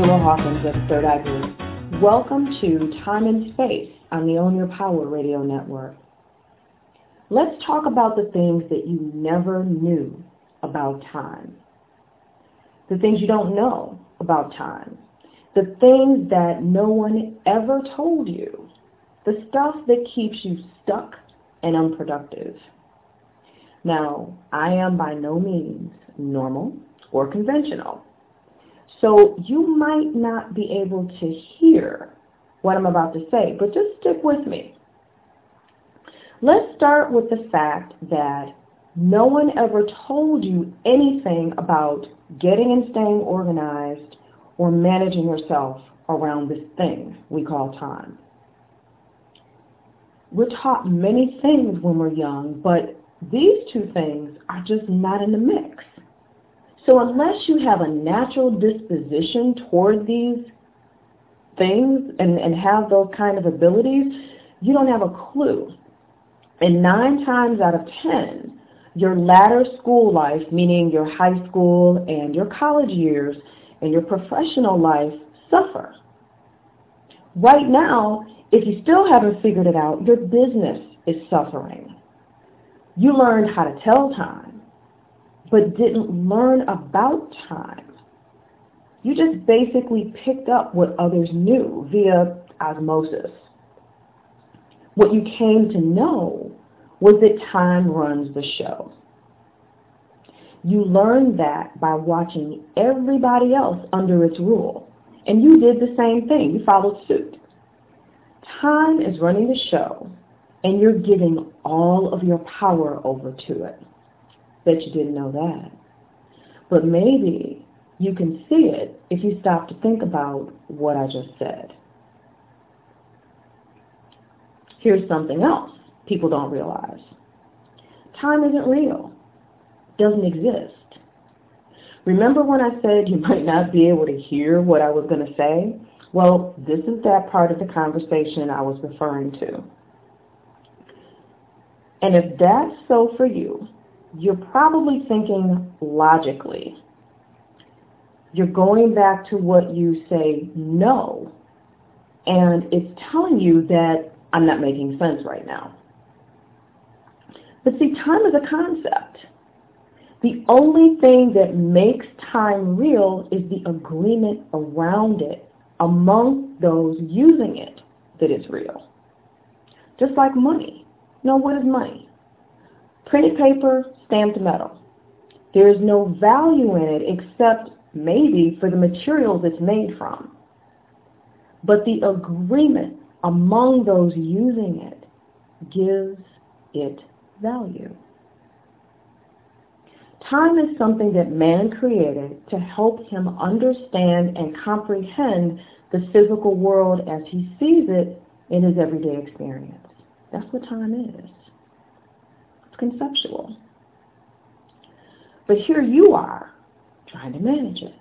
Sheila Hawkins of Third Eye Group. Welcome to Time and Space on the Own Your Power Radio Network. Let's talk about the things that you never knew about time. The things you don't know about time. The things that no one ever told you. The stuff that keeps you stuck and unproductive. Now, I am by no means normal or conventional. So you might not be able to hear what I'm about to say, but just stick with me. Let's start with the fact that no one ever told you anything about getting and staying organized or managing yourself around this thing we call time. We're taught many things when we're young, but these two things are just not in the mix. So unless you have a natural disposition toward these things and, and have those kind of abilities, you don't have a clue. And nine times out of ten, your latter school life, meaning your high school and your college years and your professional life, suffer. Right now, if you still haven't figured it out, your business is suffering. You learned how to tell time, but didn't learn about time. You just basically picked up what others knew via osmosis. What you came to know was that time runs the show. You learned that by watching everybody else under its rule. And you did the same thing. You followed suit. Time is running the show, and you're giving all of your power over to it. Bet you didn't know that. But maybe you can see it if you stop to think about what I just said. Here's something else people don't realize. Time isn't real. Doesn't exist. Remember when I said you might not be able to hear what I was going to say? Well, this is that part of the conversation I was referring to. And if that's so for you, you're probably thinking logically. You're going back to what you say no, and it's telling you that I'm not making sense right now. But see, time is a concept. The only thing that makes time real is the agreement around it among those using it that is real. Just like money. You know, what is money? Printed paper, stamped metal. There is no value in it except maybe for the materials it's made from. But the agreement among those using it gives it value. Time is something that man created to help him understand and comprehend the physical world as he sees it in his everyday experience. That's what time is. Conceptual. But here you are trying to manage it.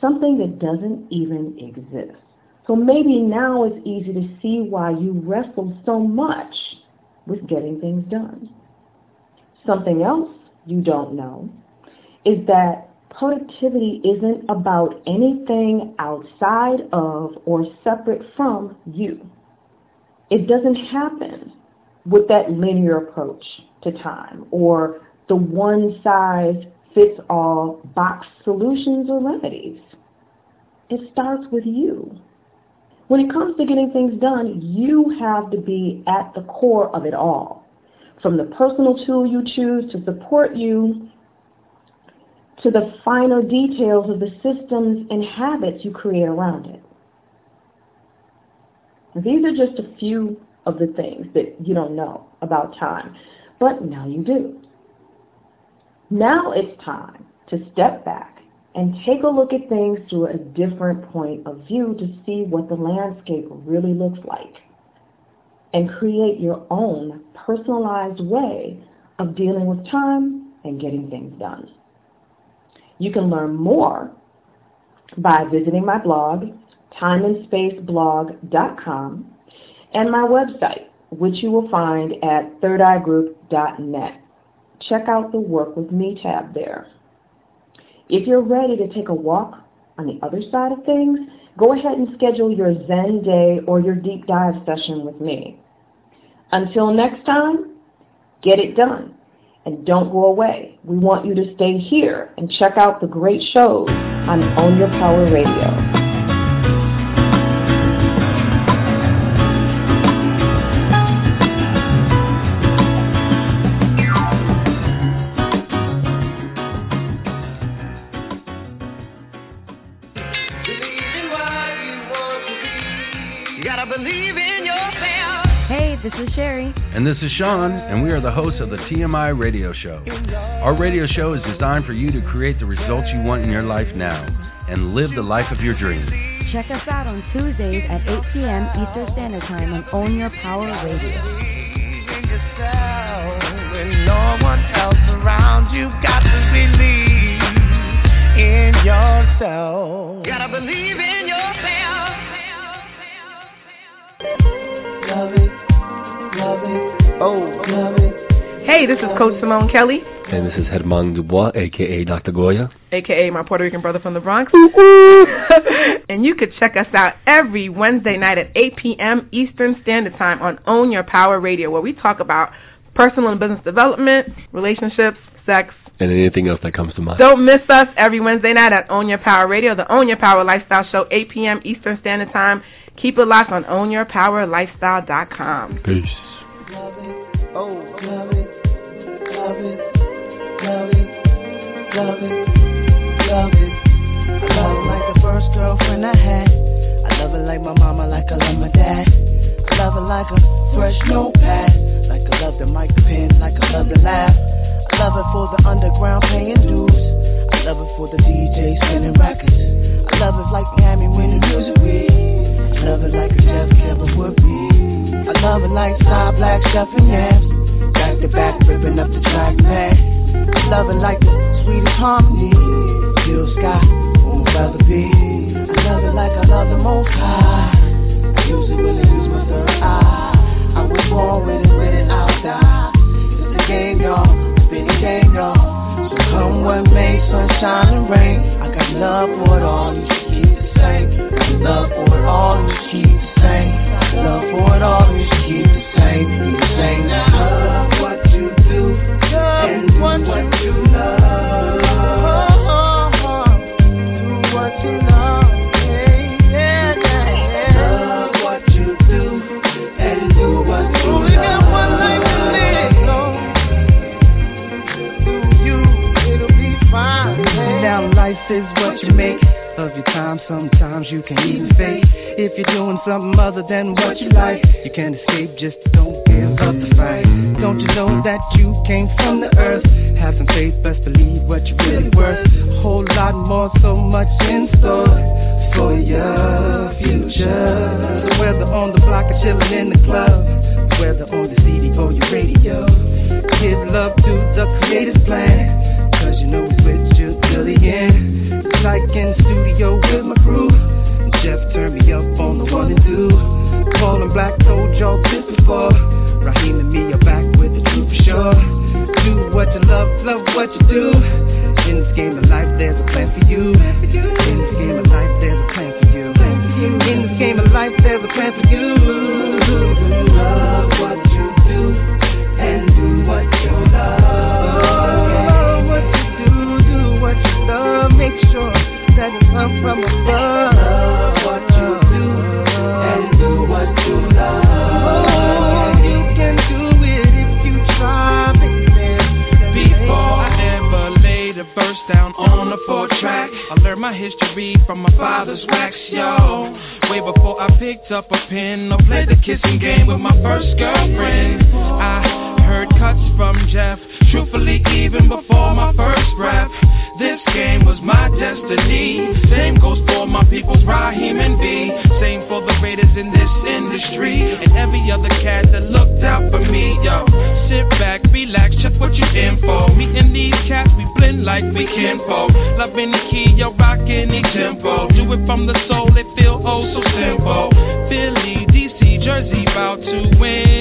Something that doesn't even exist. So maybe now it's easy to see why you wrestle so much with getting things done. Something else you don't know is that productivity isn't about anything outside of or separate from you. It doesn't happen with that linear approach to time or the one size fits all box solutions or remedies. It starts with you. When it comes to getting things done, you have to be at the core of it all. From the personal tool you choose to support you to the finer details of the systems and habits you create around it. These are just a few of the things that you don't know about time, but now you do. Now it's time to step back and take a look at things through a different point of view to see what the landscape really looks like and create your own personalized way of dealing with time and getting things done. You can learn more by visiting my blog, timeandspaceblog.com, and my website, which you will find at thirdeyeGroup.net. Check out the Work With Me tab there. If you're ready to take a walk on the other side of things, go ahead and schedule your Zen day or your deep dive session with me. Until next time, get it done. And don't go away. We want you to stay here and check out the great shows on Own Your Power Radio. Hey, this is Sherry. And this is Sean, and we are the hosts of the TMI Radio Show. Our radio show is designed for you to create the results you want in your life now and live the life of your dreams. Check us out on Tuesdays at 8 p.m. Eastern Standard Time on Own Your Power Radio. Oh. Hey, this is Coach Simone Kelly. And this is Herman Dubois, aka Dr. Goya. AKA my Puerto Rican brother from the Bronx. and you could check us out every Wednesday night at 8 p.m. Eastern Standard Time on Own Your Power Radio, where we talk about personal and business development, relationships, sex, and anything else that comes to mind. Don't miss us every Wednesday night at Own Your Power Radio, the Own Your Power Lifestyle Show, 8 p.m. Eastern Standard Time. Keep it locked on OwnYourPowerLifestyle.com. Peace. Love it, love it. I love it like the first girlfriend I had. I love it like my mama, like I love my dad. I love it like a fresh notepad, like I love the mic pen, like I love the laugh. I love it for the underground paying dues. I love it for the DJ spinning records. I love it like Miami when music reads. I love it like a Jeff Kevin would be. I love it like side black chef and yams. Back to back, ripping up the track, man. It like the sweetest harmony. Blue sky, on my brother I love it like I love the most high. I use it when I use my third eye. I was born with it, with it, I'll die. It's the game, y'all. Spin the game, y'all. So come what may, sunshine and rain. I got love for it all, you should keep the same. Love for it all, You can even fake. If you're doing something other than what you like, you can't escape. Just don't give up the fight. Don't you know that you came from the earth? Have some faith, best believe what you're really worth. A whole lot more, so much in store for your future. Whether on the block or chilling in the club, whether on the CD or your radio, give love to the creator's plan. Calling Black told y'all this before. Raheem and me are back with the truth for sure. Do what you love, love what you do. I learned my history from my father's wax, yo. Way before I picked up a pen or played the kissing game with my first girlfriend. I heard cuts from Jeff, truthfully, even before my first rap. Game was my destiny. Same goes for my people's Raheem and B. Same for the Raiders in this industry. And every other cat that looked out for me, yo. Sit back, relax, check what you in for. Me and these cats, we blend like we kinfolk. Loving the key, yo, rockin' the tempo. Do it from the soul, it feel oh so simple. Philly, DC, Jersey, bout to win,